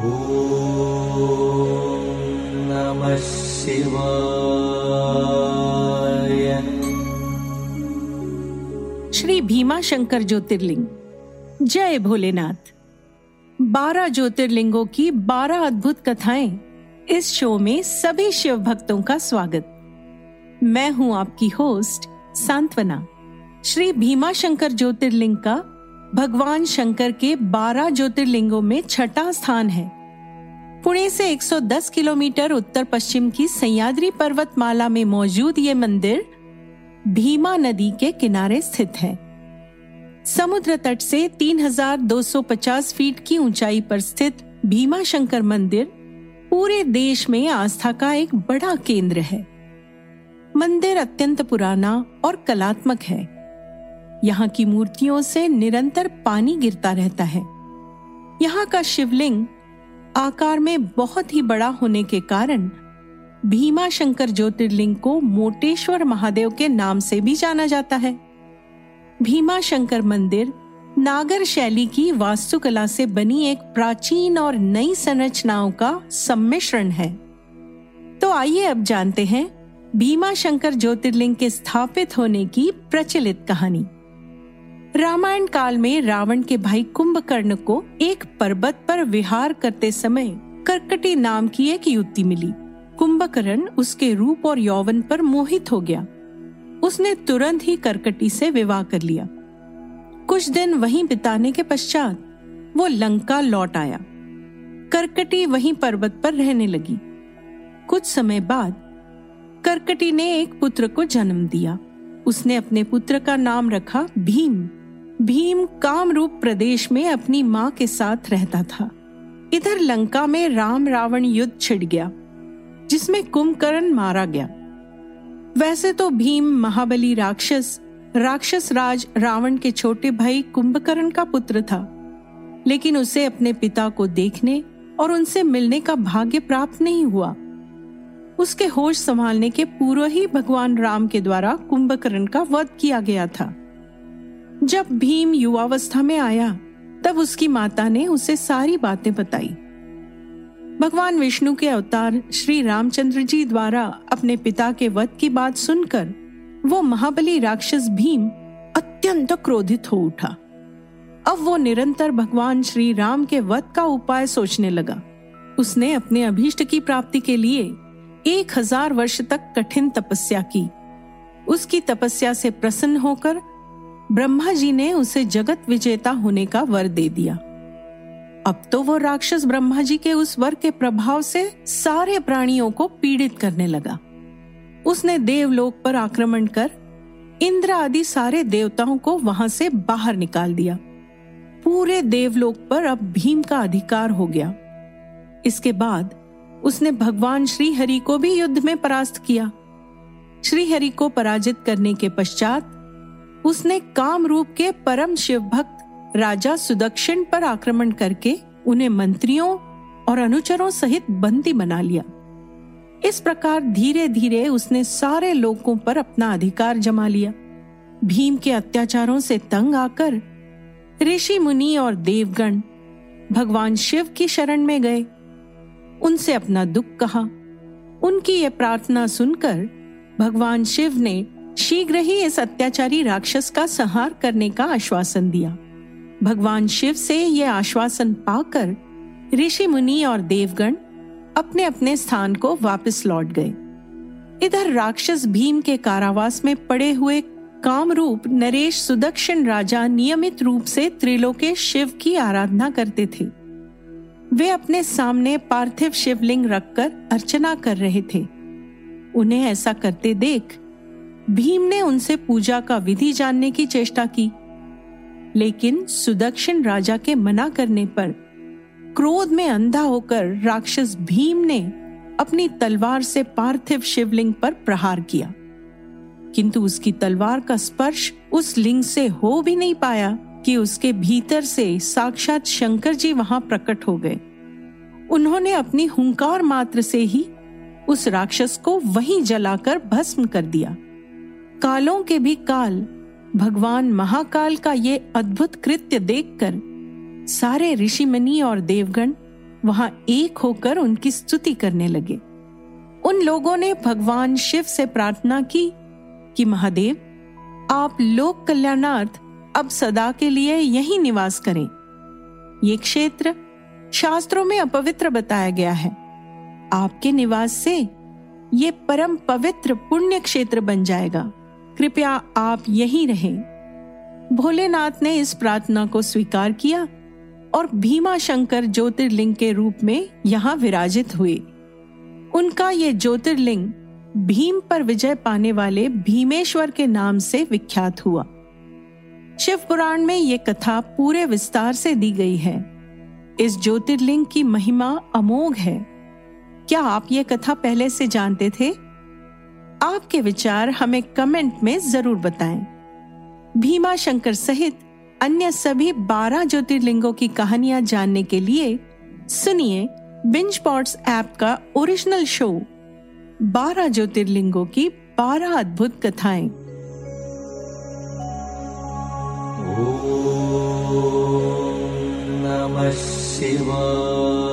श्री भीमा शंकर ज्योतिर्लिंग। जय भोलेनाथ। बारह ज्योतिर्लिंगों की बारह अद्भुत कथाएँ इस शो में सभी शिव भक्तों का स्वागत। मैं हूँ आपकी होस्ट सांत्वना। श्री भीमा शंकर ज्योतिर्लिंग का भगवान शंकर के बारह ज्योतिर्लिंगों में छठा स्थान है। पुणे से 110 किलोमीटर उत्तर पश्चिम की सह्याद्री पर्वतमाला में मौजूद ये मंदिर भीमा नदी के किनारे स्थित है। समुद्र तट से 3,250 फीट की ऊंचाई पर स्थित भीमा शंकर मंदिर पूरे देश में आस्था का एक बड़ा केंद्र है। मंदिर अत्यंत पुराना और कलात्मक है। यहाँ की मूर्तियों से निरंतर पानी गिरता रहता है। यहाँ का शिवलिंग आकार में बहुत ही बड़ा होने के कारण भीमा शंकर ज्योतिर्लिंग को मोटेश्वर महादेव के नाम से भी जाना जाता है। भीमा शंकर मंदिर नागर शैली की वास्तुकला से बनी एक प्राचीन और नई संरचनाओं का सम्मिश्रण है। तो आइए अब जानते हैं भीमा शंकर ज्योतिर्लिंग के स्थापित होने की प्रचलित कहानी। रामायण काल में रावण के भाई कुंभकर्ण को एक पर्वत पर विहार करते समय कर्कटी नाम की एक युवती मिली। कुंभकर्ण उसके रूप और यौवन पर मोहित हो गया। उसने तुरंत ही करकटी से विवाह कर लिया। कुछ दिन वहीं बिताने के पश्चात वो लंका लौट आया। कर्कटी वहीं पर्वत पर रहने लगी। कुछ समय बाद कर्कटी ने एक पुत्र को जन्म दिया। उसने अपने पुत्र का नाम रखा भीम। भीम कामरूप प्रदेश में अपनी माँ के साथ रहता था। इधर लंका में राम रावण युद्ध छिड़ गया, जिसमें कुंभकर्ण मारा गया। वैसे तो भीम महाबली राक्षस राक्षस राज रावण के छोटे भाई कुंभकर्ण का पुत्र था, लेकिन उसे अपने पिता को देखने और उनसे मिलने का भाग्य प्राप्त नहीं हुआ। उसके होश संभालने के पूर्व ही भगवान राम के द्वारा कुंभकर्ण का वध किया गया था। जब भीम युवावस्था में आया, तब उसकी माता ने उसे सारी बातें बताई। भगवान विष्णु के अवतार श्री रामचंद्र जी द्वारा अपने पिता के वध की बात सुनकर वो महाबली राक्षस भीम अत्यंत क्रोधित हो उठा। अब वो निरंतर भगवान श्री राम के वध का उपाय सोचने लगा। उसने अपने अभीष्ट की प्राप्ति के लिए एक हज़ार वर्ष तक कठिन तपस्या की। उसकी तपस्या से प्रसन्न होकर ब्रह्मा जी ने उसे जगत विजेता होने का वर दे दिया। अब तो वो राक्षस ब्रह्मा जी के उस वर के प्रभाव से सारे प्राणियों को पीड़ित करने लगा। उसने देवलोक पर आक्रमण कर इंद्र आदि सारे देवताओं को वहाँ से बाहर निकाल दिया। पूरे देवलोक पर अब भीम का अधिकार हो गया। इसके बाद उसने भगवान श्री हरि को भी युद्ध में परास्त किया। श्री हरि को पराजित करने के पश्चात उसने काम रूप के परम शिव भक्त राजा सुदक्षिण पर आक्रमण करके उन्हें मंत्रियों और अनुचरों सहित बंदी बना लिया। इस प्रकार धीरे धीरे उसने सारे लोगों पर अपना अधिकार जमा लिया। भीम के अत्याचारों से तंग आकर ऋषि मुनि और देवगण भगवान शिव की शरण में गए। उनसे अपना दुख कहा। उनकी ये प्रार्थना सुनकर भगवान शिव ने शीघ्र ही इस अत्याचारी राक्षस का संहार करने का आश्वासन दिया। भगवान शिव से यह आश्वासन पाकर ऋषि मुनि और देवगण अपने अपने स्थान को वापस लौट गए। इधर राक्षस भीम के कारावास में पड़े हुए कामरूप नरेश सुदक्षिण राजा नियमित रूप से त्रिलोके शिव की आराधना करते थे। वे अपने सामने पार्थिव शिवलिंग रखकर अर्चना कर रहे थे। उन्हें ऐसा करते देख भीम ने उनसे पूजा का विधि जानने की चेष्टा की। लेकिन सुदक्षिण राजा के मना करने पर क्रोध में अंधा होकर राक्षस भीम ने अपनी तलवार से पार्थिव शिवलिंग पर प्रहार किया। किंतु उसकी तलवार का स्पर्श उस लिंग से हो भी नहीं पाया कि उसके भीतर से साक्षात शंकर जी वहाँ प्रकट हो गए। उन्होंने अपनी हुंकार मात्र से ही उस राक्षस को वहीं जलाकर भस्म कर दिया। कालों के भी काल, भगवान महाकाल का ये अद्भुत कृत्य देखकर सारे ऋषि मुनि और देवगण वहाँ एक होकर उनकी स्तुति करने लगे। उन लोगों ने भगवान शिव से प्रार्थना की कि, महादेव, आप लोक कल्याणार्थ अब सदा के लिए यही निवास करें। ये क्षेत्र शास्त्रों में अपवित्र बताया गया है। आपके निवास से ये परम पवित्र पुण्य क्षेत्र बन जाएगा। कृपया आप यहीं रहें। भोलेनाथ ने इस प्रार्थना को स्वीकार किया और भीमा शंकर ज्योतिर्लिंग के रूप में यहाँ विराजित हुए। उनका ये ज्योतिर्लिंग भीम पर विजय पाने वाले भीमेश्वर के नाम से विख्यात हुआ। शिव पुराण में ये कथा पूरे विस्तार से दी गई है। इस ज्योतिर्लिंग की महिमा अमोघ है। क्या आप ये कथा पहले से जानते थे? आपके विचार हमें कमेंट में ज़रूर बताएँ। भीमा शंकर सहित अन्य सभी बारह ज्योतिर्लिंगों की कहानियाँ जानने के लिए सुनिए बिंज पॉट्स ऐप का ओरिजिनल शो, बारह ज्योतिर्लिंगों की बारह अद्भुत कथाएँ नमः शिवाय